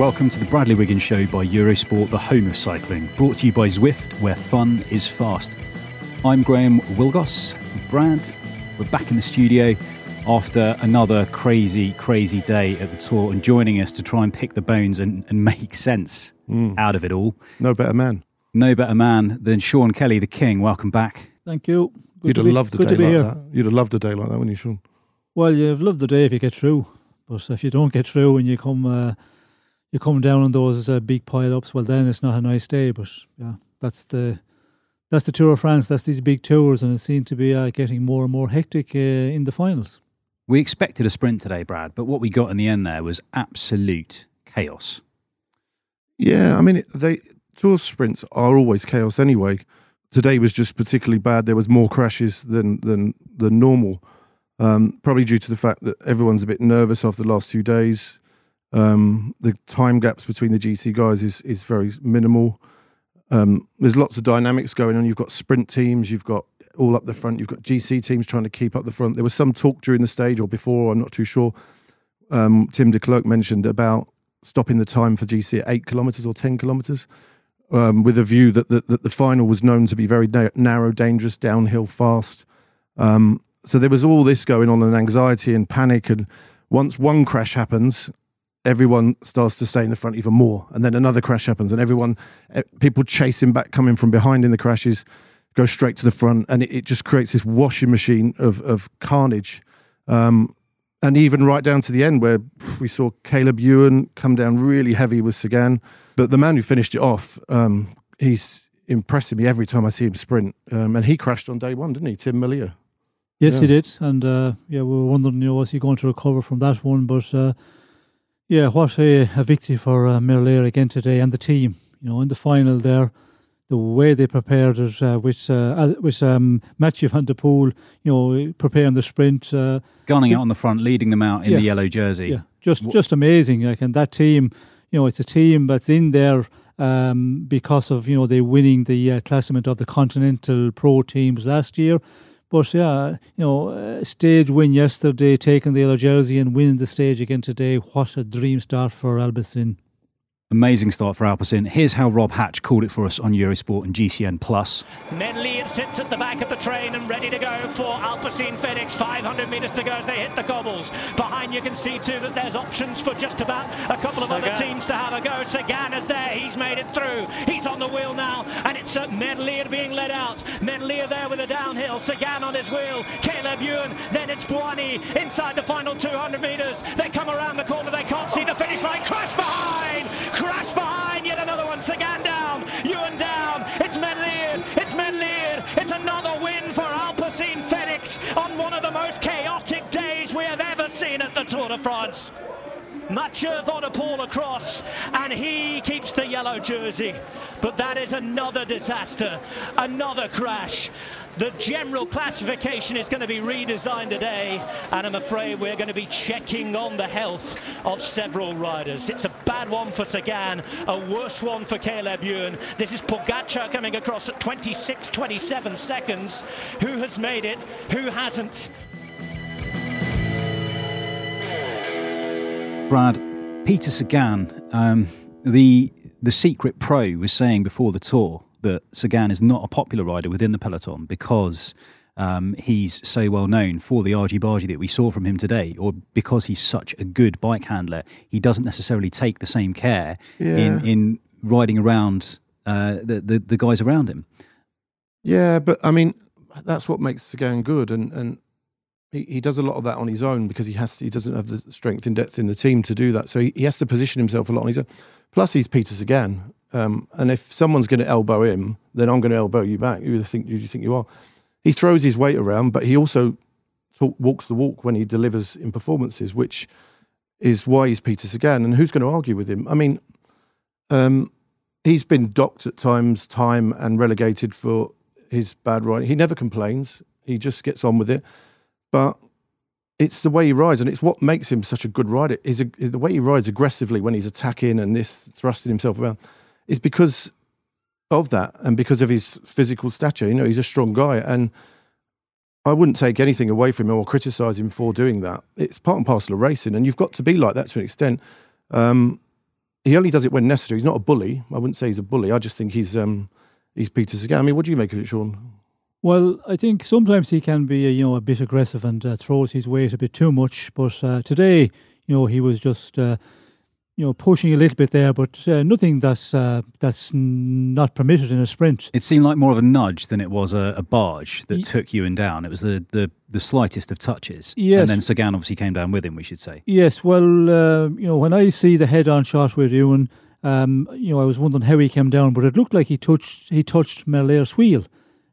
Welcome to the Bradley Wiggins Show by Eurosport, the home of cycling. Brought to you by Zwift, where fun is fast. I'm Graham Willgoss. Brad, we're back in the studio after another crazy, crazy day at the tour and joining us to try and pick the bones and, and make sense out of it all. No better man. No better man than Sean Kelly, the king. Welcome back. Thank you. Good You'd to have be- loved a day to be like here. that. You'd have loved a day like that, wouldn't you, Sean? Well, you've loved the day if you get through, but if you don't get through and you come, uh, you come down on those uh, big pile ups. Well, then it's not a nice day. But yeah, that's the that's the Tour of France. That's these big tours, and it seems to be uh, getting more and more hectic uh, in the finals. We expected a sprint today, Brad, but what we got in the end there was absolute chaos. Yeah, I mean, it- they tour sprints are always chaos anyway. Today was just particularly bad. There was more crashes than than than normal, um, probably due to the fact that everyone's a bit nervous after the last two days. Um, the time gaps between the GC guys is is very minimal. Um, there's lots of dynamics going on. You've got sprint teams, you've got all up the front, you've got GC teams trying to keep up the front. There was some talk during the stage or before, I'm not too sure. Um, Tim Declercq mentioned about stopping the time for GC at eight kilometres or 10 kilometres, um, with a view that the, that the final was known to be very na- narrow, dangerous, downhill, fast. Um, so there was all this going on and anxiety and panic. And once one crash happens, everyone starts to stay in the front even more. And then another crash happens, and everyone, eh, people chasing back, coming from behind in the crashes, go straight to the front. And it, it just creates this washing machine of, of carnage. Um, and even right down to the end where we saw Caleb Ewan come down really heavy with Sagan. But the man who finished it off, um, he's impressing me every time I see him sprint. Um, and he crashed on day one, didn't he? Tim Merlier. Yes, Yeah. he did, and uh, yeah, we were wondering, you know, was he going to recover from that one? But uh, yeah, what a, a victory for uh, Merlier again today and the team. You know, in the final there, the way they prepared it, uh, with uh, with um, Mathieu van der Poel, you know, preparing the sprint. Uh, Gunning out on the front, leading them out in Yeah. the yellow jersey. yeah, just just amazing. Like, and that team, you know, it's a team that's in there um, because of you know they winning the uh, classement of the Continental Pro teams last year. But yeah, you know, uh, stage win yesterday, taking the yellow jersey and winning the stage again today. What a dream start for Alpecin. Amazing start for Alpecin. Here's how Rob Hatch called it for us on Eurosport and GCN Plus. Merlier sits at the back of the train and ready to go for Alpecin Fenix. 500 metres to go as they hit the cobbles. Behind you can see too that there's options for just about a couple of other teams to have a go. Sagan is there. He's made it through. He's on the wheel now and it's uh, Merlier being led out. Merlier there with a downhill. Sagan on his wheel. Caleb Ewan. Then it's Bouhanni inside the final 200 metres. They come around the corner. They can't see the finish line. Crash behind. Crash behind. Yet another one. Sagan down. Ewan down. It's Merlier. It's Merlier. It's another win for Alpecin Fenix on one of the most chaotic days we have ever seen at the Tour de France. Mathieu Van Poel across, and he keeps the yellow jersey. But that is another disaster, another crash. The general classification is going to be redesigned today, and I'm afraid we're going to be checking on the health of several riders. It's a bad one for Sagan, a worse one for Caleb Ewan. This is Pogacar coming across at 26, 27 seconds. Who has made it? Who hasn't? Brad, Peter Sagan, um, the the secret pro was saying before the tour that Sagan is not a popular rider within the peloton because um, he's so well known for the argy bargy that we saw from him today, or because he's such a good bike handler. He doesn't necessarily take the same care in in riding around uh, the, the the guys around him. Yeah, but I mean, that's what makes Sagan good, and and he, he does a lot of that on his own because he has to, he doesn't have the strength and depth in the team to do that. So he, he has to position himself a lot on his own. Plus, he's Peter Sagan. Um, and if someone's going to elbow him, then I'm going to elbow you back. Who do you think? Do you think you are? He throws his weight around, but he also talk, walks the walk when he delivers in performances, which is why he's Peter Sagan. And who's going to argue with him? I mean, um, he's been docked at times, time and relegated for his bad riding. He never complains. He just gets on with it. But it's the way he rides, and it's what makes him such a good rider. Is the way he rides aggressively when he's attacking and this thrusting himself around is because of that and because of his physical stature. You know, he's a strong guy, and I wouldn't take anything away from him or criticise him for doing that. It's part and parcel of racing, and you've got to be like that to an extent. Um, he only does it when necessary. He's not a bully. I wouldn't say he's a bully. I just think he's um, he's Peter Sagan. I mean, what do you make of it, Sean? Well, I think sometimes he can be, you know, a bit aggressive and uh, throws his weight a bit too much. But uh, today, you know, he was just, uh, you know, pushing a little bit there, but uh, nothing that's uh, that's not permitted in a sprint. It seemed like more of a nudge than it was a, a barge that y- took Ewan down. It was the, the, the slightest of touches. Yes. And then Sagan obviously came down with him, we should say. Yes, well, uh, you know, when I see the head-on shot with Ewan, um, you know, I was wondering how he came down, but it looked like he touched he touched Merlier's wheel.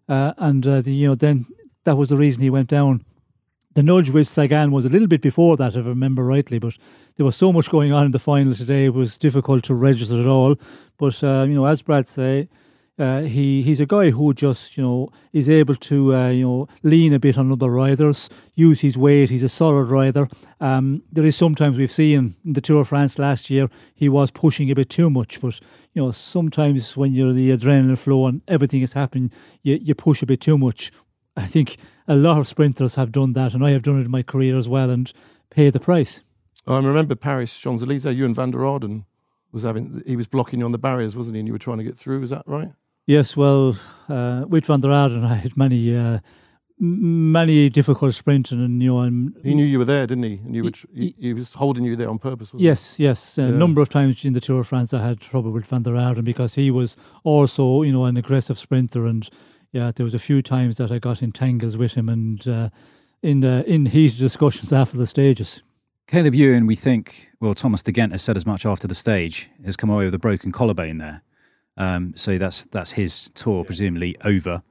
Uh, and uh, the, you know then that was the reason he went down. The nudge with Sagan was a little bit before that, if I remember rightly, but there was so much going on in the final today, it was difficult to register at all. But, uh, you know, as Brad say, uh, he he's a guy who just you know is able to uh, you know lean a bit on other riders, use his weight. He's a solid rider. Um, there is sometimes we've seen in the Tour of France last year he was pushing a bit too much, but you know sometimes when you're the adrenaline flow and everything is happening, you you push a bit too much. I think a lot of sprinters have done that, and I have done it in my career as well, and pay the price. I remember Paris Champs Elysees. Ewan Vanderaerden was having he was blocking you on the barriers, wasn't he? And you were trying to get through. Is that right? Yes, well, uh, with Vanderaerden, I had many, uh, many difficult sprinting, and you know, I'm, he knew you were there, didn't he? And you would, he, he, was holding you there on purpose. yes, yes. A yeah. number of times in the Tour of France, I had trouble with Vanderaerden because he was also, you know, an aggressive sprinter, and yeah, there was a few times that I got in tangles with him, and uh, in uh, in heated discussions after the stages. Caleb Ewan, we think, well, Thomas de Gendt has said as much after the stage, has come away with a broken collarbone there. Um, so that's that's his tour, presumably over.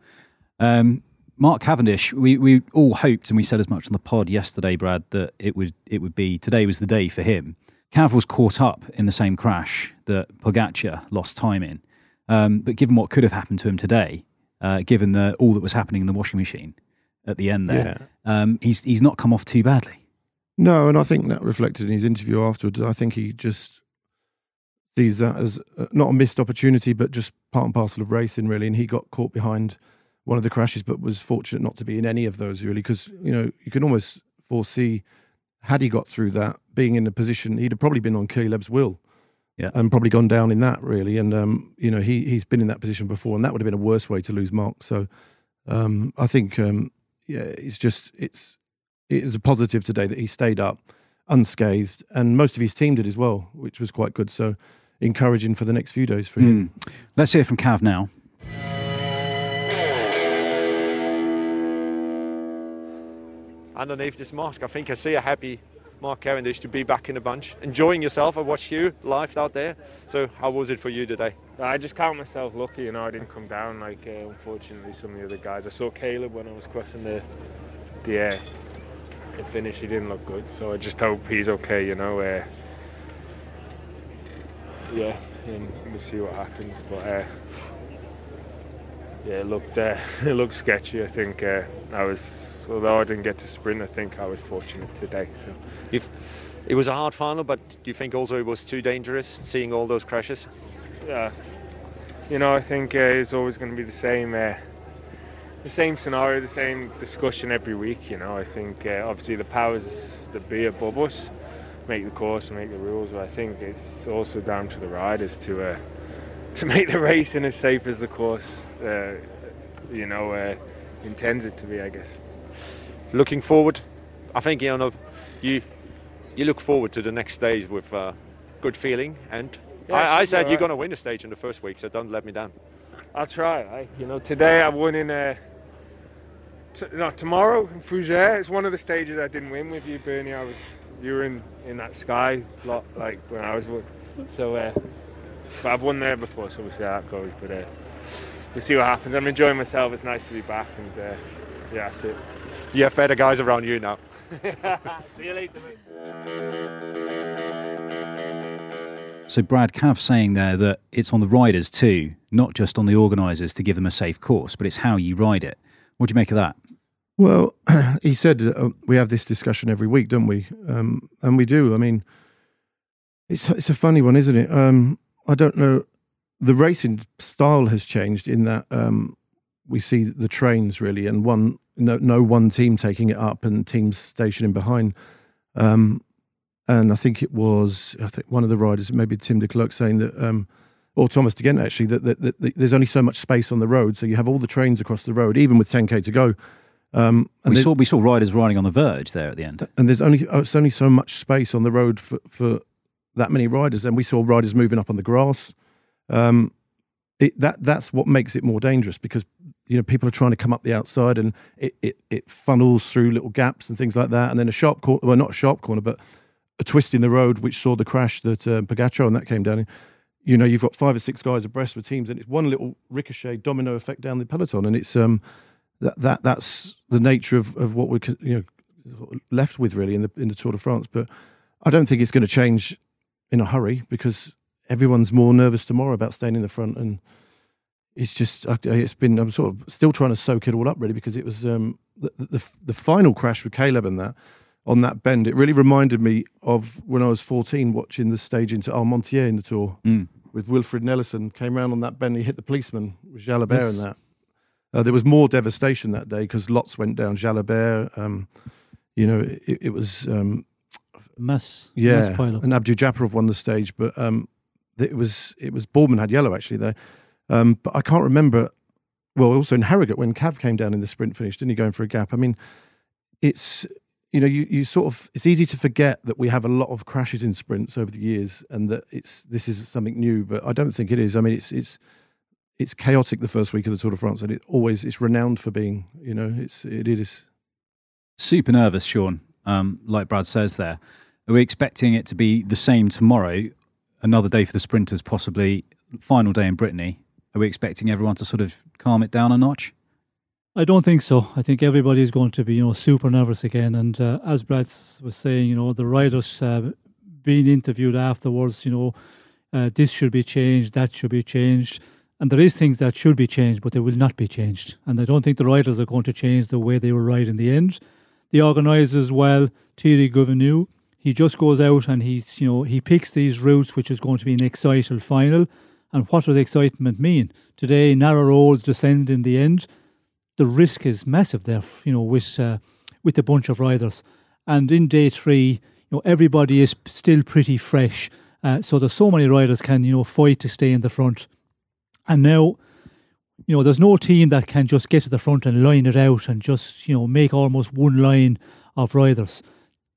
Um, Mark Cavendish, we, we all hoped, and we said as much on the pod yesterday, Brad, that it would it would be today was the day for him. Cav was caught up in the same crash that Pogacar lost time in, um, but given what could have happened to him today, uh, given the all that was happening in the washing machine at the end there, yeah. Um, he's he's not come off too badly. No, and I think that reflected in his interview afterwards. I think he just sees that as uh, not a missed opportunity, but just part and parcel of racing, really. And he got caught behind one of the crashes, but was fortunate not to be in any of those, really, because you know you can almost foresee had he got through that, being in a position he'd have probably been on Caleb's wheel. Yeah. And probably gone down in that really, and um, you know he he's been in that position before, and that would have been a worse way to lose Mark. So um, I think um, yeah, it's just it's it was a positive today that he stayed up unscathed, and most of his team did as well, which was quite good. So encouraging for the next few days for him. Mm. Let's hear from Cav now. Underneath this mask, I think I see a happy Mark Cavendish to be back in a bunch, enjoying yourself. I watched you live out there. So, how was it for you today? I just count myself lucky, you know. I didn't come down like uh, unfortunately some of the other guys. I saw Caleb when I was crossing the the air. The finish, he didn't look good, so I just hope he's okay, you know. Uh, yeah, and we'll see what happens. But uh, yeah, it looked uh, it looked sketchy. I think uh, I was, although I didn't get to sprint, I think I was fortunate today. So, if it was a hard final, but do you think also it was too dangerous seeing all those crashes? Yeah, you know, I think uh, it's always going to be the same. Uh, the same scenario, the same discussion every week. You know, I think uh, obviously the powers that be above us make the course and make the rules. But I think it's also down to the riders to uh, to make the racing as safe as the course, uh, you know, uh, intends it to be. I guess. Looking forward, I think you know you you look forward to the next stage with uh, good feeling. And yeah, I, I said right. you're going to win the stage in the first week, so don't let me down. I'll try. I, you know, today I won in. Uh, t- no, tomorrow in Fougères. It's one of the stages I didn't win with you, Bernie. I was you were in, in that sky lot like when I was so uh, but I've won there before, so we'll see how that goes. But uh, we'll see what happens. I'm enjoying myself. It's nice to be back, and uh, yeah, that's it. You have better guys around you now. see you later, mate. So Brad Cav saying there that it's on the riders too, not just on the organisers to give them a safe course, but it's how you ride it. What do you make of that? Well, he said uh, we have this discussion every week, don't we? Um, and we do. I mean, it's it's a funny one, isn't it? Um, I don't know. The racing style has changed in that um, we see the trains really, and one no, no one team taking it up and teams stationing behind. Um, and I think it was I think one of the riders, maybe Tim Declercq, saying that, um, or Thomas de Gendt actually, that, that, that, that there's only so much space on the road, so you have all the trains across the road, even with 10k to go. Um, and We there- saw we saw riders riding on the verge there at the end. and there's only oh, it's only so much space on the road for, for that many riders. And we saw riders moving up on the grass. Um, it, that that's what makes it more dangerous because you know people are trying to come up the outside and it, it, it funnels through little gaps and things like that. And then a sharp corner, well, not a sharp corner, but a twist in the road which saw the crash that uh, Pogacar and that came down. You know, you've got five or six guys abreast with teams, and it's one little ricochet domino effect down the peloton, and it's um that that that's the nature of, of what we're you know left with really in the in the Tour de France. But I don't think it's going to change in a hurry because everyone's more nervous tomorrow about staying in the front, and it's just it's been I'm sort of still trying to soak it all up really because it was um the the, the final crash with Caleb and that on that bend. It really reminded me of when I was 14 watching the stage into Armentières in the Tour Mm. with Wilfried Nelissen came round on that bend. He hit the policeman with Jalabert Yes. and that. Uh, there was more devastation that day because lots went down. Jalabert, um, you know, it, it was um, Mass, yeah, mass pile up. and Abdoujaparov won the stage, but um, it was it was Boardman had yellow actually there, um, but I can't remember. Well, also in Harrogate when Cav came down in the sprint finish, didn't he, going for a gap? I mean, it's you know you you sort of it's easy to forget that we have a lot of crashes in sprints over the years, and that it's this is something new, but I don't think it is. I mean, it's it's it's chaotic the first week of the Tour de France, and it always it's renowned for being. You know, it's it is. Super nervous, Sean. Um, like Brad says there. Are we expecting it to be the same tomorrow? Another day for the sprinters, possibly final day in Brittany. Are we expecting everyone to sort of calm it down a notch? I don't think so. I think everybody is going to be, you know, super nervous again. And uh, as Brad was saying, you know, the riders uh, being interviewed afterwards, you know, uh, this should be changed, that should be changed. And there is things that should be changed, but they will not be changed. And I don't think the riders are going to change the way they will ride in the end. The organisers, well, Thierry Gouvenou, he just goes out and he's, you know, he picks these routes, which is going to be an exciting final. And what does excitement mean? Today, narrow roads descend in the end the risk is massive there, you know, with uh, with a bunch of riders. And in day three, you know, everybody is still pretty fresh. Uh, so there's so many riders can you know fight to stay in the front. And now, you know, there's no team that can just get to the front and line it out and just you know make almost one line of riders.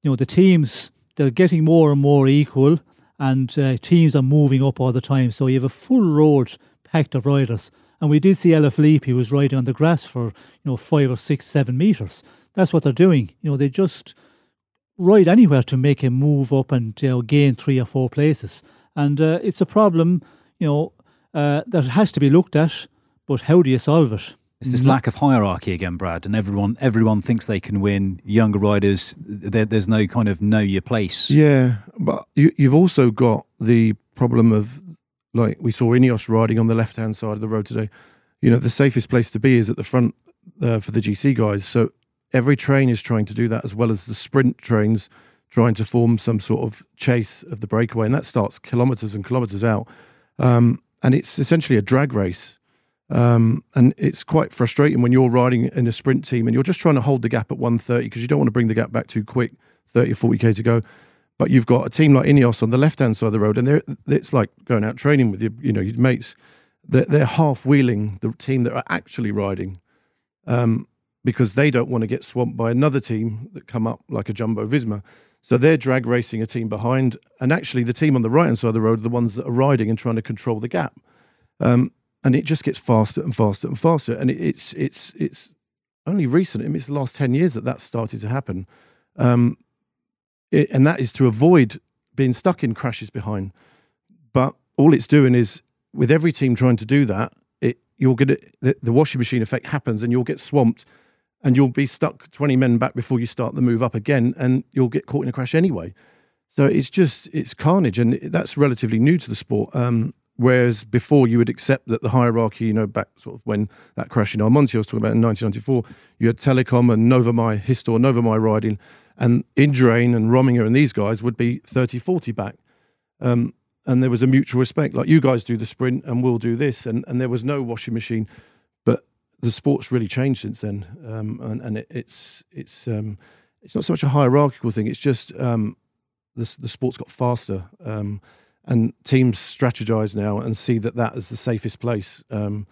You know, the teams they're getting more and more equal, and uh, teams are moving up all the time. So you have a full road packed of riders. And we did see Alaphilippe, who was riding on the grass for, you know, five or six, seven metres. That's what they're doing. You know, they just ride anywhere to make him move up and you know, gain three or four places. And uh, it's a problem, you know, uh, that has to be looked at. But how do you solve it? It's this lack of hierarchy again, Brad, and everyone everyone thinks they can win. Younger riders, there, there's no kind of know your place. Yeah, but you, you've also got the problem of like we saw Ineos riding on the left hand side of the road today. You know, the safest place to be is at the front uh, for the GC guys. So every train is trying to do that as well as the sprint trains trying to form some sort of chase of the breakaway, and that starts kilometers and kilometers out. Um, and it's essentially a drag race. Um, and it's quite frustrating when you're riding in a sprint team and you're just trying to hold the gap at 130 because you don't want to bring the gap back too quick, 30 or 40k to go. But you've got a team like Ineos on the left hand side of the road, and they're, it's like going out training with your, you know, your mates. They're, they're half wheeling the team that are actually riding, um, because they don't want to get swamped by another team that come up like a Jumbo Visma. So they're drag racing a team behind, and actually the team on the right hand side of the road are the ones that are riding and trying to control the gap. Um, and it just gets faster and faster and faster. And it, it's it's it's only recent. I mean, it's the last ten years that that's started to happen. Um, it, and that is to avoid being stuck in crashes behind. But all it's doing is with every team trying to do that, it get it, the, the washing machine effect happens, and you'll get swamped, and you'll be stuck twenty men back before you start the move up again, and you'll get caught in a crash anyway. So it's just it's carnage, and that's relatively new to the sport. Um, whereas before you would accept that the hierarchy, you know, back sort of when that crash in Armentières I was talking about in 1994, you had Telekom and Novemail, Histor, Novemail riding, and Indurain and Rominger and these guys would be 30, 40 back. Um, and there was a mutual respect, like you guys do the sprint and we'll do this, and, and there was no washing machine. But the sport's really changed since then, um, and, and it, it's it's um, it's not so much a hierarchical thing. It's just um, the the sport's got faster, um, and teams strategize now and see that that is the safest place. Um,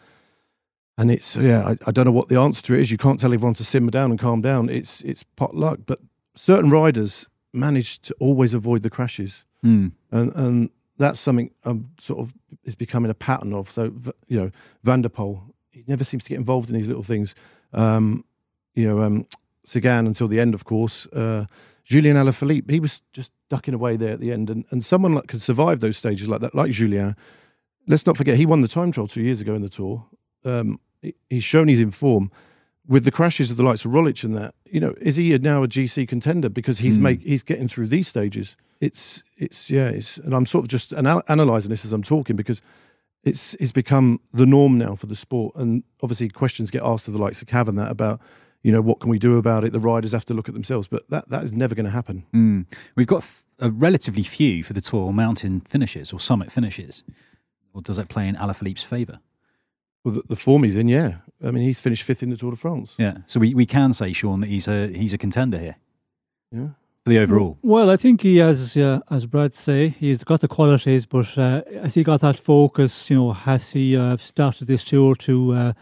and it's yeah, I, I, don't know what the answer to it is. You can't tell everyone to simmer down and calm down. It's it's pot luck, but certain riders manage to always avoid the crashes, mm. and and that's something I'm sort of is becoming a pattern of. So you know, Van he never seems to get involved in these little things. Um, you know, um, Sagan until the end, of course. Uh, Julien Alaphilippe, he was just ducking away there at the end. And, and someone that can survive those stages like that, like Julien, let's not forget, he won the time trial two years ago in the Tour. Um, he, he's shown he's in form. With the crashes of the likes of Roglic and that, you know, is he now a GC contender because he's mm. make he's getting through these stages? It's it's yeah, it's and I'm sort of just anal- analyzing this as I'm talking because it's it's become the norm now for the sport, and obviously questions get asked of the likes of Cav and that about you know, what can we do about it? The riders have to look at themselves, but that, that is never going to happen. Mm. We've got f- a relatively few for the Tour mountain finishes or summit finishes. Or does that play in Alaphilippe's favour? Well, the, the, form he's in, yeah. I mean, he's finished fifth in the Tour de France. Yeah, so we, we can say, Sean, that he's a he's a contender here. Yeah. For the overall. Well, I think he has, uh, as Brad say, he's got the qualities, but uh, has he got that focus? You know, has he uh, started this tour to uh,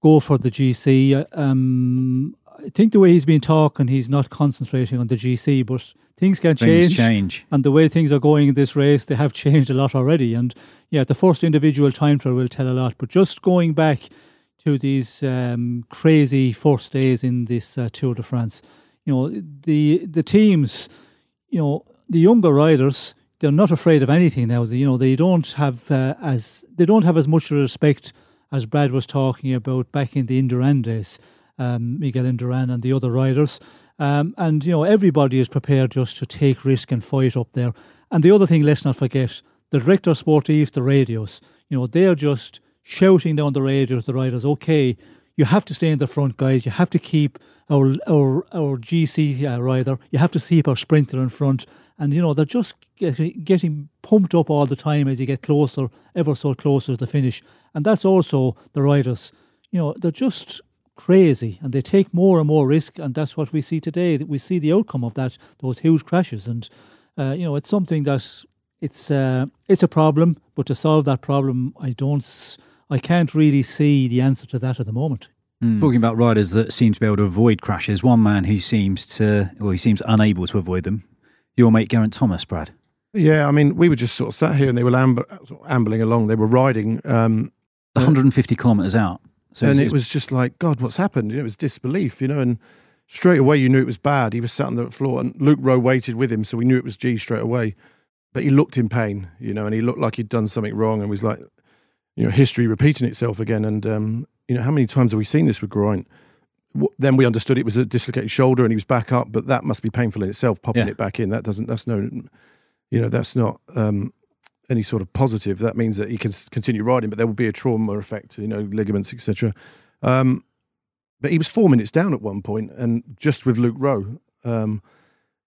go for the GC. Um, I think the way he's been talking, he's not concentrating on the GC, but things can things change. change. And the way things are going in this race, they have changed a lot already. And yeah, the first individual time trial will tell a lot. But just going back to these um, crazy first days in this uh, Tour de France, you know, the the teams, you know, the younger riders, they're not afraid of anything now. You know, they don't have uh, as they don't have as much respect as Brad was talking about back in the Indurain days, um, Miguel Indurain and the other riders. Um, and, you know, everybody is prepared just to take risk and fight up there. And the other thing, let's not forget, the director sportive, the radios, you know, they're just shouting down the radio to the riders, okay, you have to stay in the front, guys. You have to keep our our our GC uh, rider. You have to keep our sprinter in front and you know they're just getting, getting pumped up all the time as you get closer, ever so closer to the finish, and that's also the riders. You know they're just crazy and they take more and more risk, and that's what we see today. That we see the outcome of that, those huge crashes, and uh, you know it's something that it's uh, it's a problem, but to solve that problem, I don't, I can't really see the answer to that at the moment. Mm. Talking about riders that seem to be able to avoid crashes, one man who seems to, well, he seems unable to avoid them your mate Geraint Thomas, Brad? Yeah, I mean, we were just sort of sat here and they were amb- ambling along. They were riding. Um, 150 kilometres out. So and it was just like, God, what's happened? You know, it was disbelief, you know, and straight away you knew it was bad. He was sat on the floor and Luke Rowe waited with him, so we knew it was G straight away. But he looked in pain, you know, and he looked like he'd done something wrong and was like, you know, history repeating itself again. And, um, you know, how many times have we seen this with Geraint? then we understood it was a dislocated shoulder and he was back up, but that must be painful in itself. Popping yeah. it back in that doesn't. That's no, you know, that's not um, any sort of positive. That means that he can continue riding, but there will be a trauma effect. You know, ligaments, etc. Um, but he was four minutes down at one point, and just with Luke Rowe, um,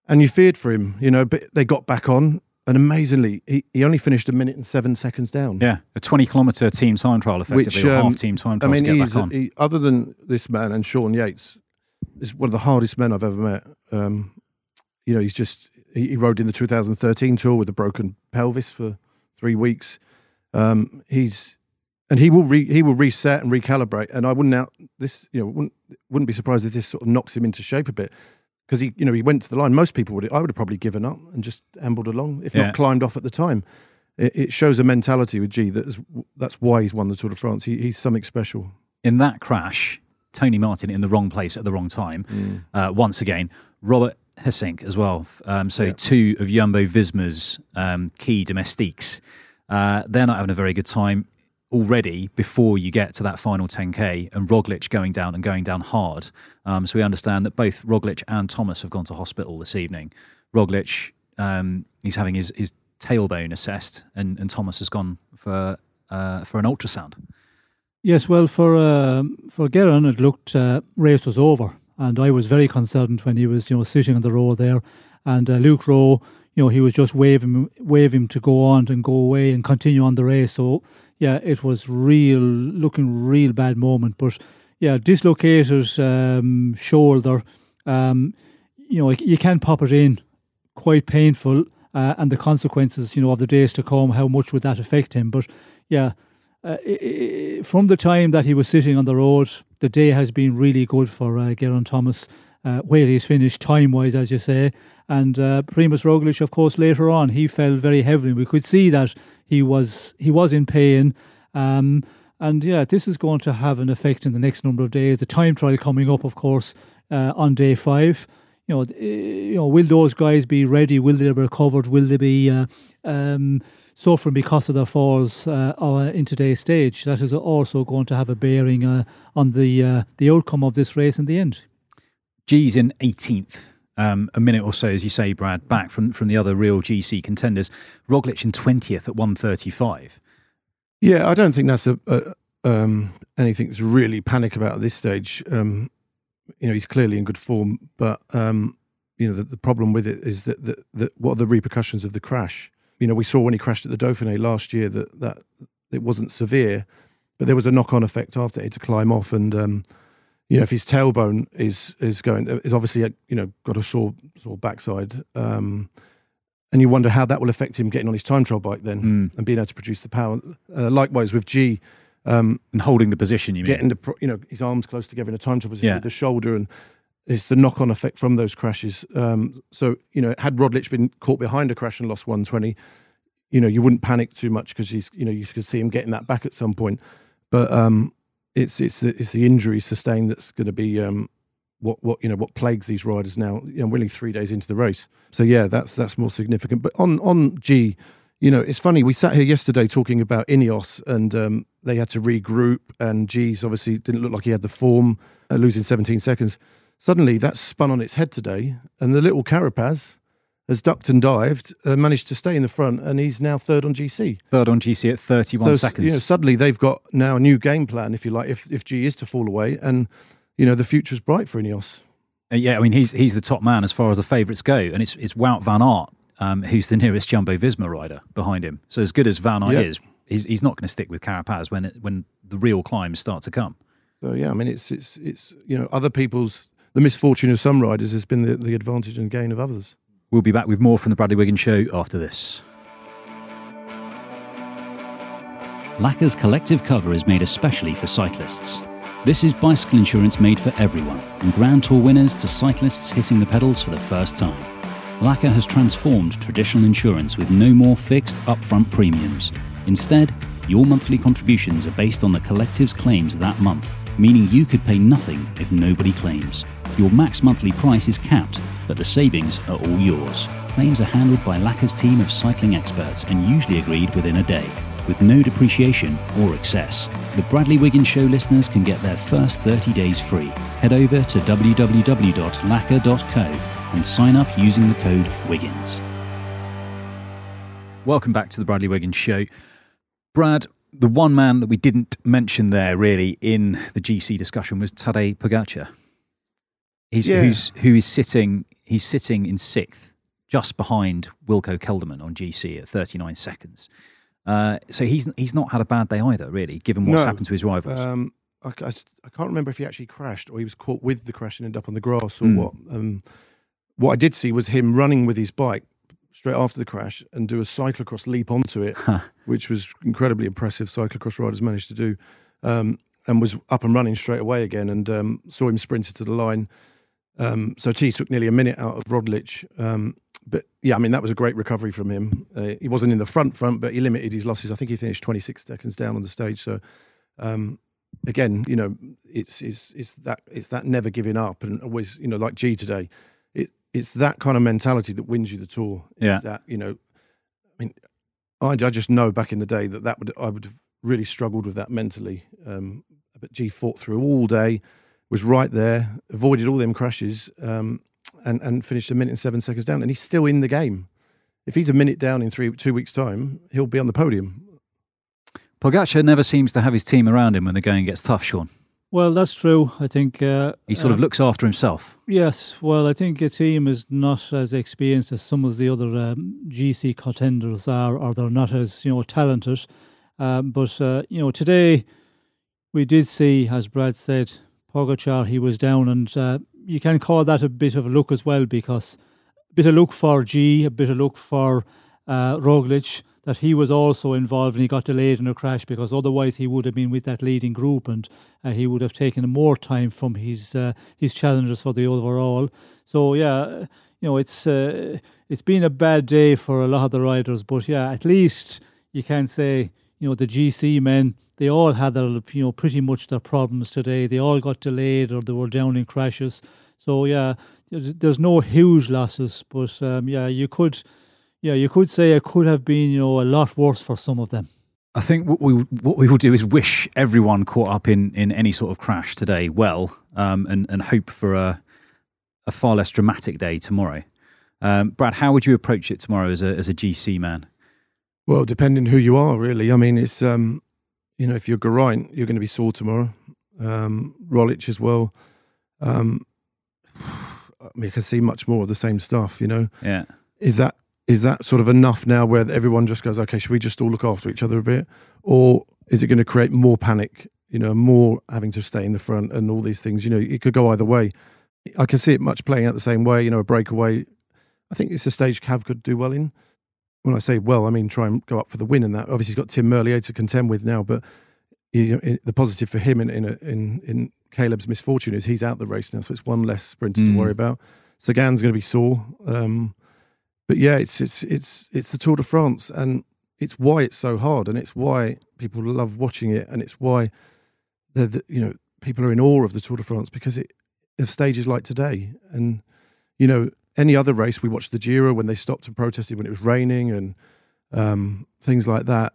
and you feared for him. You know, but they got back on. And amazingly, he, he only finished a minute and seven seconds down. Yeah, a 20 kilometre team time trial, effectively, Which, um, half team time trial I mean, to get back on. He, other than this man and Sean Yates, is one of the hardest men I've ever met. Um, you know, he's just, he, he, rode in the 2013 tour with a broken pelvis for three weeks. Um, he's, and he will re, he will reset and recalibrate. And I wouldn't out this, you know, wouldn't, wouldn't be surprised if this sort of knocks him into shape a bit because he, you know, he went to the line. Most people would, I would have probably given up and just ambled along, if yeah. not climbed off at the time. It, it, shows a mentality with G that is, that's why he's won the Tour de France. He, he's something special. In that crash, Tony Martin in the wrong place at the wrong time. Mm. Uh, once again, Robert Gesink as well. Um, so yeah. two of Jumbo Visma's um, key domestiques Uh, they're not having a very good time already before you get to that final 10k and Roglic going down and going down hard. Um, so we understand that both Roglic and Thomas have gone to hospital this evening. Roglic, um, he's having his, his tailbone assessed, and, and Thomas has gone for uh, for an ultrasound. Yes, well, for uh, for Geraint, it looked uh, race was over, and I was very concerned when he was, you know, sitting on the road there, and uh, Luke Rowe, you know, he was just waving waving to go on and go away and continue on the race. So yeah, it was real looking real bad moment, but yeah, dislocated um, shoulder. Um, you know, you can pop it in, quite painful, uh, and the consequences, you know, of the days to come. How much would that affect him? But yeah, uh, from the time that he was sitting on the road, the day has been really good for uh, Geraint Thomas. Uh, where he's finished time wise, as you say, and uh, Primoz Roglic, of course, later on he fell very heavily. We could see that he was he was in pain. Um, and yeah, this is going to have an effect in the next number of days. The time trial coming up, of course, uh, on day five. You know, you know, will those guys be ready? Will they be recovered? Will they be uh, um, suffering because of their falls uh, in today's stage? That is also going to have a bearing uh, on the uh, the outcome of this race in the end. G's in 18th. Um, a minute or so, as you say, Brad, back from, from the other real GC contenders. Roglic in 20th at 135. Yeah, I don't think that's a, a um, anything that's really panic about at this stage. Um, you know, he's clearly in good form, but um, you know the, the, problem with it is that, that, that what are the repercussions of the crash? You know, we saw when he crashed at the Dauphiné last year that that it wasn't severe, but there was a knock on effect after had to climb off, and um, you know, if his tailbone is is going, is obviously you know got a sore sore backside. Um, and you wonder how that will affect him getting on his time trial bike then mm. and being able to produce the power. Uh, likewise with G, um, and holding the position, you mean getting the you know his arms close together in a time trial position yeah. with the shoulder, and it's the knock on effect from those crashes. Um, so you know, had Roglic been caught behind a crash and lost 120, you know, you wouldn't panic too much because he's you know you could see him getting that back at some point. But um, it's it's the, it's the injury sustained that's going to be um, what what you know what plagues these riders now. You know, really three days into the race. So yeah, that's that's more significant. But on on G, you know, it's funny. We sat here yesterday talking about Ineos, and um, they had to regroup. And G's obviously didn't look like he had the form, uh, losing 17 seconds. Suddenly, that's spun on its head today, and the little Carapaz has ducked and dived, uh, managed to stay in the front, and he's now third on GC. Third on GC at 31 so, seconds. You know, suddenly they've got now a new game plan, if you like, if if G is to fall away, and you know the future's bright for Ineos. Uh, yeah, I mean he's he's the top man as far as the favourites go, and it's it's Wout van Aert um, who's the nearest Jumbo Visma rider behind him. So as good as Van Aert yeah. is, he's, he's not going to stick with Carapaz when it, when the real climbs start to come. So yeah, I mean it's it's it's you know other people's the misfortune of some riders has been the, the advantage and gain of others. We'll be back with more from the Bradley Wiggins show after this. Laka's collective cover is made especially for cyclists. This is bicycle insurance made for everyone, from Grand Tour winners to cyclists hitting the pedals for the first time. Lacquer has transformed traditional insurance with no more fixed upfront premiums. Instead, your monthly contributions are based on the collective's claims that month, meaning you could pay nothing if nobody claims. Your max monthly price is capped, but the savings are all yours. Claims are handled by Laka's team of cycling experts and usually agreed within a day with no depreciation or excess. The Bradley Wiggins Show listeners can get their first 30 days free. Head over to www.laka.co and sign up using the code WIGGINS. Welcome back to the Bradley Wiggins Show. Brad, the one man that we didn't mention there really in the GC discussion was Tadej Pogacar. He's yeah. who's who is sitting he's sitting in sixth, just behind Wilco Kelderman on GC at 39 seconds. Uh, so he's he's not had a bad day either, really, given what's no, happened to his rivals. Um, I, I, I, can't remember if he actually crashed or he was caught with the crash and ended up on the grass or mm. what. Um, what I did see was him running with his bike straight after the crash and do a cyclocross leap onto it, which was incredibly impressive. Cyclocross riders managed to do, um, and was up and running straight away again. And um, saw him sprinted to the line. Um, so T took nearly a minute out of Roglic. Um, but yeah, I mean that was a great recovery from him. Uh, he wasn't in the front front, but he limited his losses. I think he finished 26 seconds down on the stage. So um, again, you know, it's, it's it's that it's that never giving up and always, you know, like G today. It it's that kind of mentality that wins you the tour. It's yeah. That you know, I mean, I, I just know back in the day that that would I would have really struggled with that mentally. Um, but G fought through all day, was right there, avoided all them crashes, um, and and finished a minute and seven seconds down, and he's still in the game. If he's a minute down in three two weeks' time, he'll be on the podium. Pogacar never seems to have his team around him when the going gets tough, Sean. Well, that's true. I think uh, he sort uh, of looks after himself. Yes. Well, I think a team is not as experienced as some of the other um, GC contenders are, or they're not as you know talented. Um, but uh, you know, today we did see, as Brad said, Pogacar. He was down, and uh, you can call that a bit of a look as well because a bit of look for G, a bit of look for uh, Roglic that he was also involved and he got delayed in a crash because otherwise he would have been with that leading group and uh, he would have taken more time from his uh, his challenges for the overall. So yeah, you know it's uh, it's been a bad day for a lot of the riders, but yeah, at least you can say you know the GC men they all had their you know pretty much their problems today. They all got delayed or they were down in crashes. So yeah, there's, there's no huge losses, but um, yeah, you could yeah, you could say it could have been, you know, a lot worse for some of them. I think what we what we will do is wish everyone caught up in, in any sort of crash today well, um, and and hope for a a far less dramatic day tomorrow. Um, Brad, how would you approach it tomorrow as a as a GC man? Well, depending who you are, really. I mean, it's um, you know, if you're Geraint, you're going to be sore tomorrow. Um, Roglic as well. Um, I mean, I can see much more of the same stuff. You know, yeah. Is that is that sort of enough now where everyone just goes, okay, should we just all look after each other a bit? Or is it going to create more panic, you know, more having to stay in the front and all these things? You know, it could go either way. I can see it much playing out the same way, you know, a breakaway. I think it's a stage Cav could do well in. When I say well, I mean try and go up for the win in that. Obviously, he's got Tim Merlier to contend with now, but you know, the positive for him in in, in in Caleb's misfortune is he's out the race now, so it's one less sprinter mm. to worry about. Sagan's going to be sore. Um, but yeah, it's it's it's it's the Tour de France, and it's why it's so hard, and it's why people love watching it, and it's why the you know people are in awe of the Tour de France because it of stages like today, and you know any other race we watched the Giro when they stopped and protested when it was raining and um, things like that.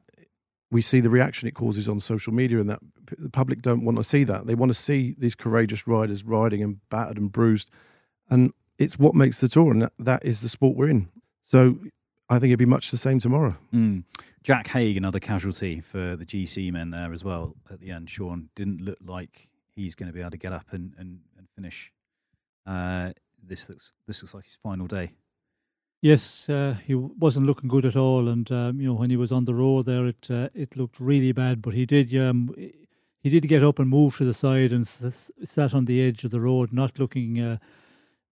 We see the reaction it causes on social media, and that the public don't want to see that. They want to see these courageous riders riding and battered and bruised, and it's what makes the tour, and that, that is the sport we're in. So I think it'd be much the same tomorrow. Mm. Jack Haig, another casualty for the GC men there as well at the end. Sean didn't look like he's going to be able to get up and, and, and finish. Uh, this looks this looks like his final day. Yes, uh, he wasn't looking good at all, and um, you know when he was on the road there, it uh, it looked really bad. But he did um, he did get up and move to the side and s- sat on the edge of the road, not looking uh,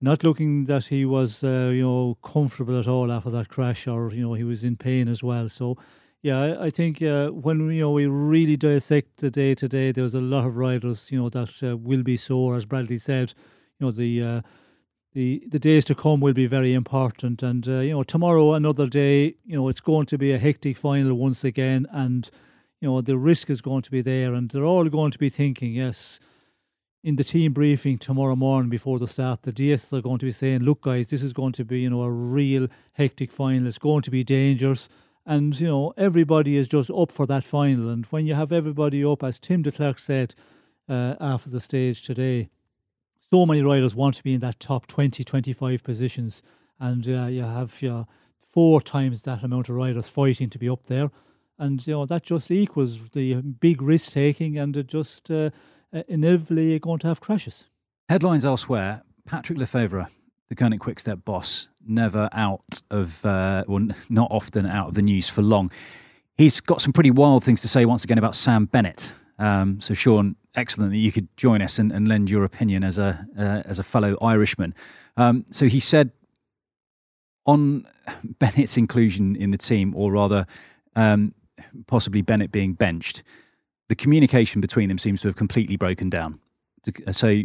not looking that he was, uh, you know, comfortable at all after that crash, or you know, he was in pain as well. So, yeah, I, think uh, when you know we really dissect the day to day, there was a lot of riders, you know, that uh, will be sore, as Bradley said. You know, the uh, the the days to come will be very important, and uh, you know, tomorrow another day. You know, it's going to be a hectic final once again, and you know, the risk is going to be there, and they're all going to be thinking, yes in the team briefing tomorrow morning before the start, the DS are going to be saying, "Look, guys, this is going to be you know a real hectic final. It's going to be dangerous." And you know everybody is just up for that final. And when you have everybody up, as Tim Declercq said uh, after the stage today, so many riders want to be in that top 20, 25 positions, and uh, you have uh, four times that amount of riders fighting to be up there, and you know that just equals the big risk taking, and it just uh, uh, inevitably you're going to have crashes. Headlines elsewhere Patrick Lefevere, the Koenig Quickstep boss, never out of, uh, well, not often out of the news for long. He's got some pretty wild things to say once again about Sam Bennett. Um, so, Sean, excellent that you could join us and, and lend your opinion as a uh, as a fellow Irishman. Um, so he said on Bennett's inclusion in the team, or rather, um, possibly Bennett being benched the communication between them seems to have completely broken down. Uh, so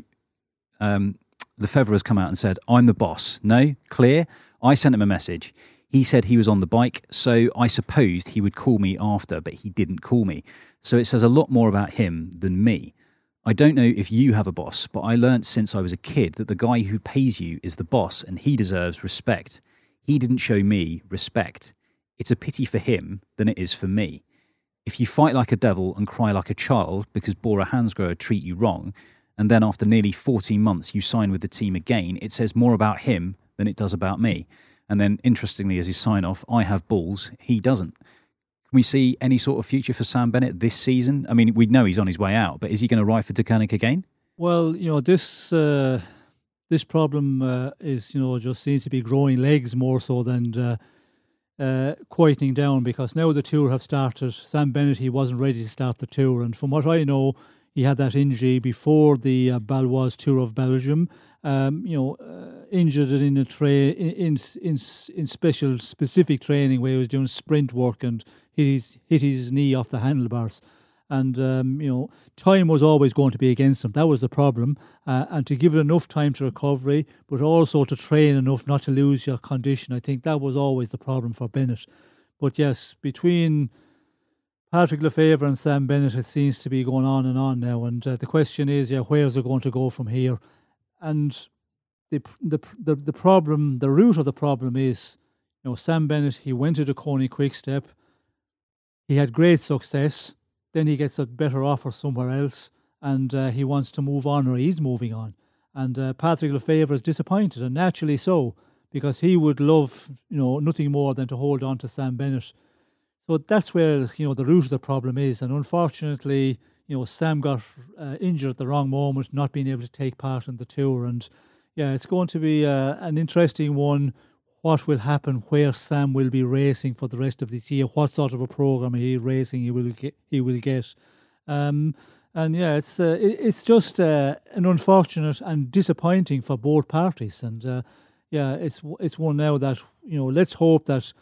um, Lefevere has come out and said, I'm the boss. No, clear. I sent him a message. He said he was on the bike, so I supposed he would call me after, but he didn't call me. So it says a lot more about him than me. I don't know if you have a boss, but I learnt since I was a kid that the guy who pays you is the boss and he deserves respect. He didn't show me respect. it's a pity for him than it is for me. If you fight like a devil and cry like a child because Bora Hansgrohe treat you wrong, and then after nearly 14 months you sign with the team again, it says more about him than it does about me. And then, interestingly, as his sign off, I have balls, he doesn't. Can we see any sort of future for Sam Bennett this season? I mean, we know he's on his way out, but is he going to ride for Deceuninck again? Well, you know, this uh, this problem uh, is, you know, just seems to be growing legs more so than uh, uh, quieting down because now the tour have started. Sam Bennett, he wasn't ready to start the tour. And from what I know, he had that injury before the uh, Baloise Tour of Belgium. Um, you know, uh, injured in a tra- in, in in special specific training where he was doing sprint work and hit his hit his knee off the handlebars and um, you know time was always going to be against him. That was the problem, uh, and to give it enough time to recovery, but also to train enough not to lose your condition. I think that was always the problem for Bennett. But yes, between Patrick Lefevere and Sam Bennett, it seems to be going on and on now. And uh, the question is, yeah, where's it going to go from here? And the, the the the problem, the root of the problem is, you know, Sam Bennett. He went to Deceuninck Quickstep. He had great success then he gets a better offer somewhere else and uh, he wants to move on or he's moving on. And uh, Patrick Lefevere is disappointed, and naturally so, because he would love, you know, nothing more than to hold on to Sam Bennett. So that's where, you know, the root of the problem is. And unfortunately, you know, Sam got uh, injured at the wrong moment, not being able to take part in the tour. And yeah, it's going to be uh, an interesting one what will happen, where Sam will be racing for the rest of this year, what sort of a program he racing he will get. He will get. Um, and yeah, it's uh, it, it's just uh, an unfortunate and disappointing for both parties. And uh, yeah, it's it's one now that you know. Let's hope that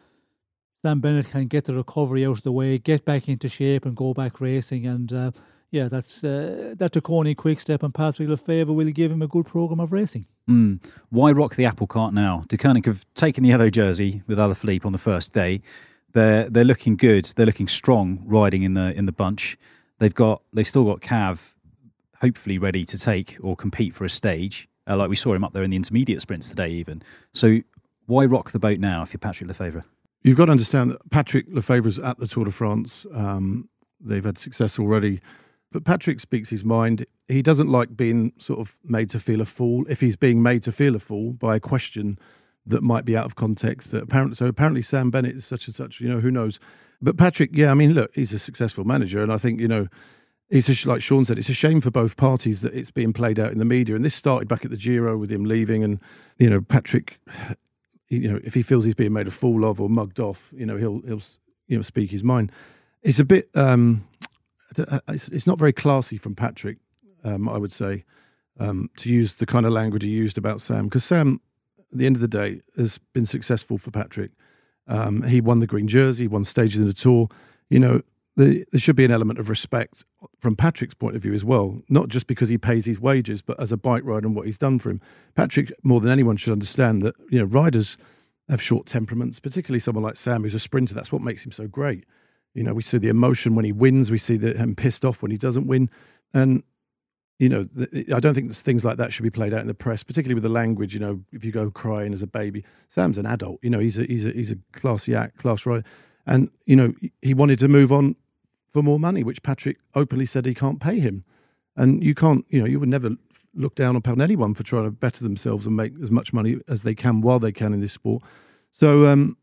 Sam Bennett can get the recovery out of the way, get back into shape, and go back racing. And uh, yeah, that's uh, corny quick step and Patrick Lefevere will give him a good program of racing. Mm. Why rock the apple cart now? Deceuninck have taken the yellow jersey with Alaphilippe on the first day. They're they're looking good. They're looking strong riding in the in the bunch. They've got they've still got Cav, hopefully ready to take or compete for a stage. Uh, like we saw him up there in the intermediate sprints today, even. So why rock the boat now if you're Patrick Lefevere? You've got to understand that Patrick Lefevere's at the Tour de France. Um, they've had success already but Patrick speaks his mind. He doesn't like being sort of made to feel a fool. If he's being made to feel a fool by a question that might be out of context, that apparently so apparently Sam Bennett is such and such. You know who knows. But Patrick, yeah, I mean, look, he's a successful manager, and I think you know. It's a, like Sean said, it's a shame for both parties that it's being played out in the media. And this started back at the Giro with him leaving, and you know Patrick, you know if he feels he's being made a fool of or mugged off, you know he'll he'll you know speak his mind. It's a bit um, it's, it's not very classy from Patrick, um, I would say, um, to use the kind of language he used about Sam. Because Sam, at the end of the day, has been successful for Patrick. Um, he won the green jersey, won stages in the tour. You know, the, there should be an element of respect from Patrick's point of view as well, not just because he pays his wages, but as a bike rider and what he's done for him. Patrick, more than anyone, should understand that you know riders have short temperaments, particularly someone like Sam, who's a sprinter. That's what makes him so great. You know, we see the emotion when he wins. We see the, him pissed off when he doesn't win. And, you know, the, I don't think things like that should be played out in the press, particularly with the language. You know, if you go crying as a baby, Sam's an adult. You know, he's a he's a he's a classy act, class right, and you know he wanted to move on for more money, which Patrick openly said he can't pay him, and you can't. You know, you would never look down upon anyone for trying to better themselves and make as much money as they can while they can in this sport. So um,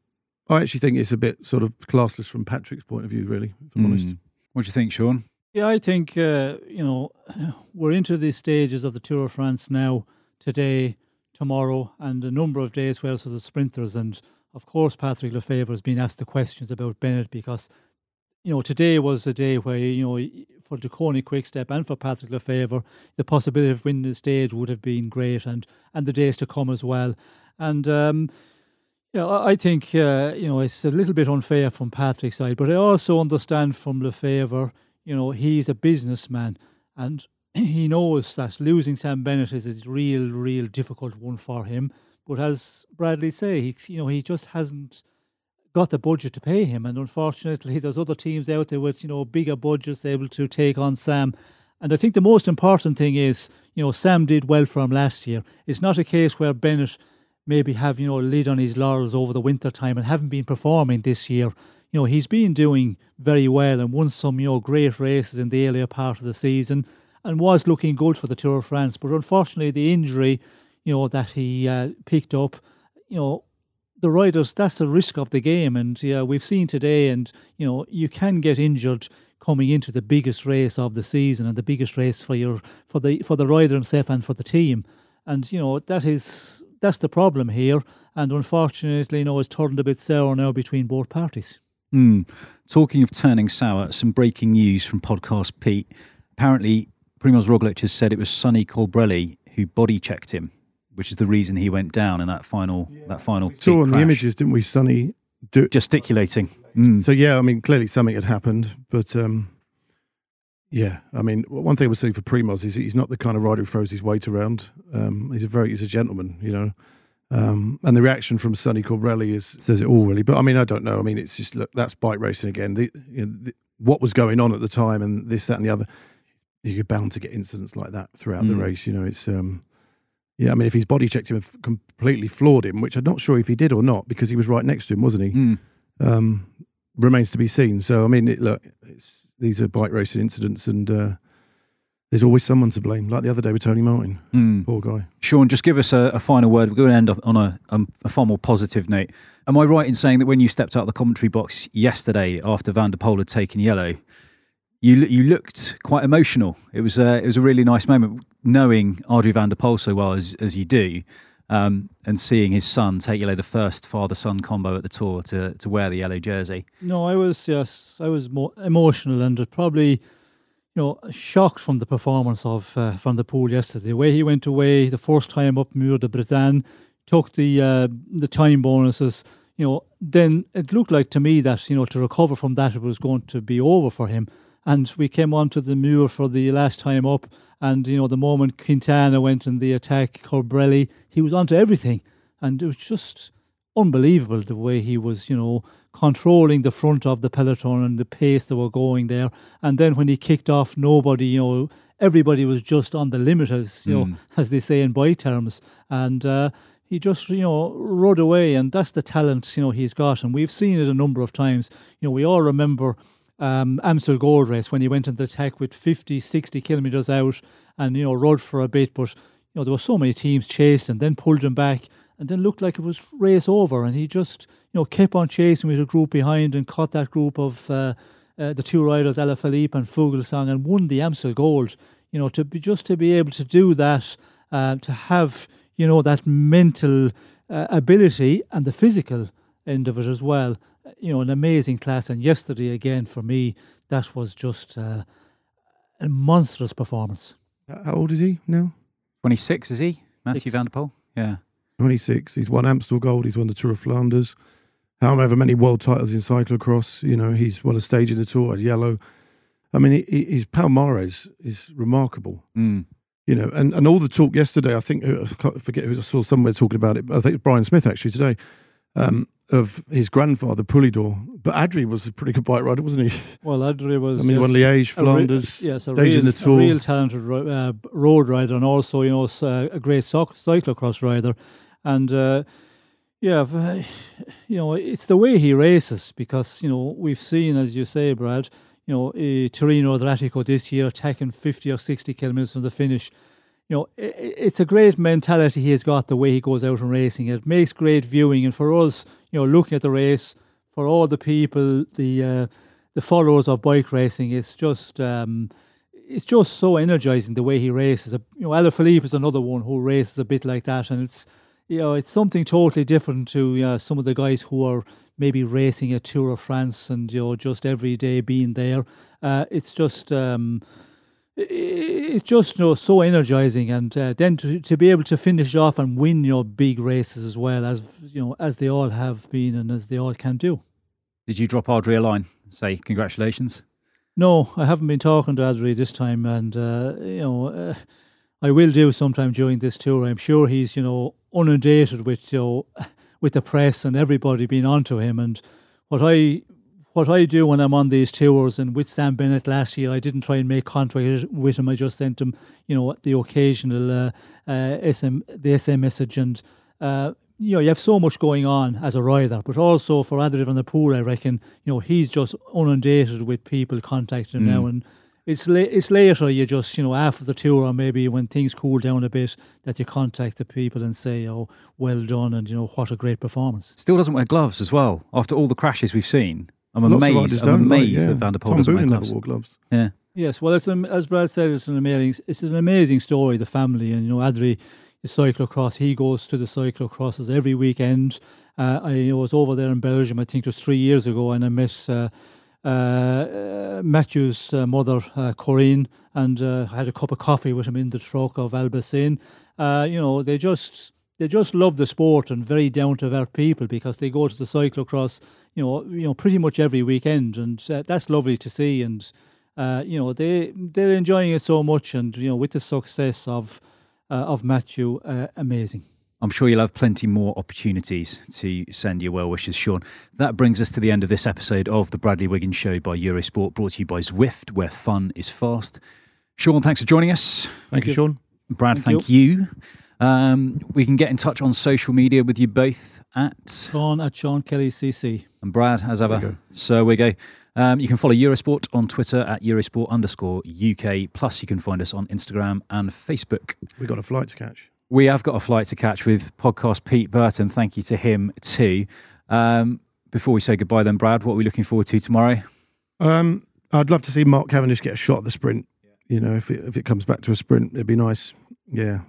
I actually think it's a bit sort of classless from Patrick's point of view, really, if I'm mm. honest. What do you think, Sean? Yeah, I think, uh, you know, we're into these stages of the Tour of France now, today, tomorrow, and a number of days where also the sprinters. And of course, Patrick Lefevere has been asked the questions about Bennett because, you know, today was a day where, you know, for Deceuninck Quickstep and for Patrick Lefevere, the possibility of winning the stage would have been great and, and the days to come as well. And, um, yeah, I think uh, you know it's a little bit unfair from Patrick's side, but I also understand from Lefevere. You know, he's a businessman, and he knows that losing Sam Bennett is a real, real difficult one for him. But as Bradley say, he you know he just hasn't got the budget to pay him, and unfortunately, there's other teams out there with you know bigger budgets able to take on Sam. And I think the most important thing is, you know, Sam did well for him last year. It's not a case where Bennett maybe have you know lid on his laurels over the winter time and haven't been performing this year. You know he's been doing very well and won some you know great races in the earlier part of the season and was looking good for the Tour of France. But unfortunately, the injury, you know, that he uh, picked up, you know, the riders that's a risk of the game, and yeah, we've seen today, and you know, you can get injured coming into the biggest race of the season and the biggest race for your for the for the rider himself and for the team, and you know that is that's the problem here, and unfortunately, you know, it's turned a bit sour now between both parties. Mm. Talking of turning sour, some breaking news from Podcast Pete. Apparently, Primoz Roglic has said it was Sonny Colbrelli who body checked him, which is the reason he went down in that final yeah. that final. We saw on the images, didn't we? Sonny do- gesticulating. Mm. So yeah, I mean, clearly something had happened, but um, yeah, I mean, one thing I would say for Primoz is he's not the kind of rider who throws his weight around. Um, he's a very he's a gentleman, you know. Um, and the reaction from Sonny Colbrelli is says it all really. But I mean, I don't know. I mean, it's just look that's bike racing again. The, you know, the, what was going on at the time, and this, that, and the other you're bound to get incidents like that throughout mm. the race. You know, it's um, yeah. I mean, if his body checked him and completely floored him, which I'm not sure if he did or not, because he was right next to him, wasn't he? Mm. Um, remains to be seen. So I mean, it, look, these are bike racing incidents, and uh, there's always someone to blame. Like the other day with Tony Martin, mm. poor guy. Sean, just give us a, a final word. We're going to end up on a, um, a far more positive note. Am I right in saying that when you stepped out of the commentary box yesterday after Van der Poel had taken yellow, you you looked quite emotional. It was a it was a really nice moment knowing Adrie van der Poel so well as as you do, um, and seeing his son take yellow the first father son combo at the tour to to wear the yellow jersey. No, I was yes, I was more emotional and probably you know shocked from the performance of uh, Van der Poel yesterday. The way he went away the first time up Mur de Bretagne, took the uh, the time bonuses. You know, then it looked like to me that you know to recover from that it was going to be over for him and we came onto the Mur for the last time up. And you know, the moment Quintana went in the attack, Colbrelli, he was onto everything, and it was just unbelievable the way he was, you know, controlling the front of the peloton and the pace they were going there. And then when he kicked off, nobody, you know, everybody was just on the limit, as you mm. know, as they say in bike terms, and. Uh, he just you know rode away and that's the talent you know he's got and we've seen it a number of times you know we all remember um, Amstel Gold Race when he went into the tech with 50, 60 kilometres out and, you know, rode for a bit. But, you know, there were so many teams chased and then pulled him back and then looked like it was race over. And he just, you know, kept on chasing with a group behind and caught that group of uh, uh, the two riders, Alaphilippe and Fuglsang, and won the Amstel Gold. You know, to be just to be able to do that, uh, to have, you know, that mental uh, ability and the physical end of it as well you know, an amazing class. And yesterday, again, for me, that was just uh, a monstrous performance. How old is he now? 26, is he? Mathieu Six. Van der Poel? Yeah. 26. He's won Amstel Gold. He's won the Tour of Flanders. However many world titles in cyclocross. You know, he's won a stage in the Tour at Yellow. I mean, he, his Palmares is remarkable. Mm. You know, and, and all the talk yesterday, I think, I forget who I saw somewhere talking about it, I think Brian Smith actually today, um, of his grandfather, Poulidor. But Adrie was a pretty good bike rider, wasn't he? Well, Adrie was. I mean, he won Liège, Flanders, re- yes, stage real, in the Tour. A real talented uh, road rider and also, you know, uh, a great cyclocross rider. And, uh, yeah, you know, it's the way he races because, you know, we've seen, as you say, Brad, you know, uh, Tirreno Adriatico this year attacking 50 or 60 kilometres from the finish you know, it's a great mentality he has got the way he goes out and racing. It makes great viewing, and for us, you know, looking at the race, for all the people, the uh, the followers of bike racing, it's just um, it's just so energizing the way he races. You know, Alaphilippe is another one who races a bit like that, and it's you know it's something totally different to uh, some of the guys who are maybe racing a Tour of France and you know just every day being there. Uh, it's just. Um, it's just you know so energizing and uh, then to, to be able to finish off and win your big races as well as you know as they all have been and as they all can do. Did you drop Adrie a line say congratulations no i haven't been talking to Adrie this time and uh, you know uh, i will do sometime during this tour. I'm sure he's you know inundated with you know with the press and everybody being onto him. And what i what I do when I'm on these tours and with Sam Bennett last year, I didn't try and make contact with him. I just sent him, you know, the occasional uh, uh, SM, the SM message, and uh, you know, you have so much going on as a rider, but also for Adrian van der Poel, I reckon, you know, he's just inundated with people contacting him Mm. now. And it's, la- it's later, you just, you know, after the tour or maybe when things cool down a bit, that you contact the people and say, oh, well done and, you know, what a great performance. Still doesn't wear gloves as well. After all the crashes we've seen, I'm Lots of amazed. I'm don't, like, amazed yeah. that Van der Poel Tom doesn't wear Boonen gloves. never wore gloves. Yeah. Yes, well, it's an, as Brad said, it's an amazing, it's an amazing story. The family, and you know, Adrie, the cyclocross, he goes to the cyclocrosses every weekend. Uh, I was over there in Belgium, I think it was three years ago, and I met uh, uh, uh, Mathieu's uh, mother, uh, Corinne, and uh, had a cup of coffee with him in the truck of Alpecin. Uh, you know, they just they just love the sport and very down to earth people because they go to the cyclocross, you know, you know, pretty much every weekend, and uh, that's lovely to see. And uh, you know, they they're enjoying it so much, and you know, with the success of uh, of Mathieu, uh, amazing. I'm sure you'll have plenty more opportunities to send your well wishes, Sean. That brings us to the end of this episode of the Bradley Wiggins Show by Eurosport, brought to you by Zwift, where fun is fast. Sean, thanks for joining us. Thank, you, Sean. Brad, Thank thank, you. Um, we can get in touch on social media with you both at Sean at Sean Kelly CC. and Brad as ever. There. So we go. Um, you can follow Eurosport on Twitter at Eurosport underscore UK. Plus, you can find us on Instagram and Facebook. We got a flight to catch. We have got a flight to catch with podcast Pete Burton. Thank you to him too. Um, before we say goodbye, then, Brad, what are we looking forward to tomorrow? Um, I'd love to see Mark Cavendish get a shot at the sprint. You know, if it, if it comes back to a sprint, it'd be nice. Yeah.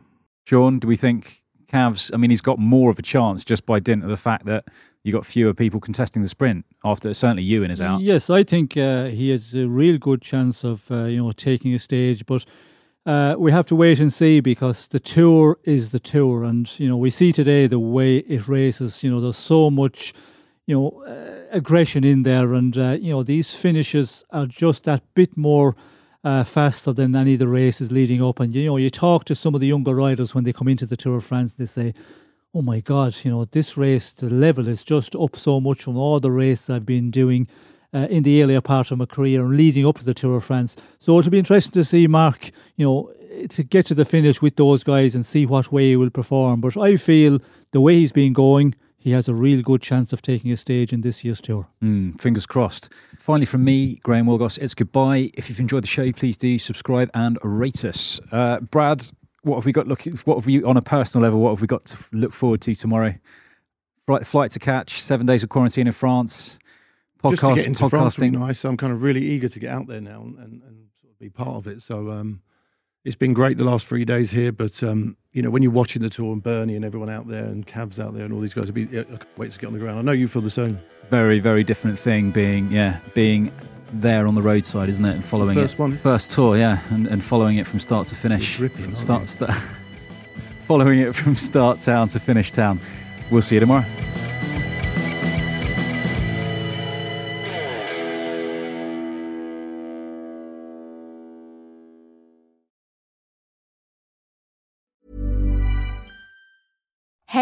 Sean, do we think Cavs? I mean, he's got more of a chance just by dint of the fact that you got fewer people contesting the sprint after certainly Ewan is out. Yes, I think uh, he has a real good chance of uh, you know taking a stage, but uh, we have to wait and see because the tour is the tour, and you know we see today the way it races. You know, there's so much you know uh, aggression in there, and uh, you know these finishes are just that bit more. Uh, faster than any of the races leading up, and you know, you talk to some of the younger riders when they come into the Tour of France, they say, oh my God, you know, this race, the level is just up so much from all the races I've been doing uh, in the earlier part of my career and leading up to the Tour of France. So it'll be interesting to see Mark, you know, to get to the finish with those guys and see what way he will perform. But I feel the way he's been going, he has a real good chance of taking a stage in this year's tour. Mm, fingers crossed. Finally, from me, Graham Willgoss, it's goodbye. If you've enjoyed the show, please do subscribe and rate us. Uh, Brad, what have we got looking? What have we on a personal level? What have we got to look forward to tomorrow? Flight, flight to catch, seven days of quarantine in France, podcast, Just to get into France would podcasting. be nice. I'm kind of really eager to get out there now and, and, and sort of be part of it. So um, it's been great the last three days here. But um, you know, when you're watching the tour and Bernie and everyone out there and Cavs out there and all these guys, be, I can't wait to get on the ground. I know you feel the same. Very, very different thing being, yeah, being there on the roadside, isn't it? And following first it. one. First tour, yeah, and, and following it from start to finish. From start, start, following it from start town to finish town. We'll see you tomorrow.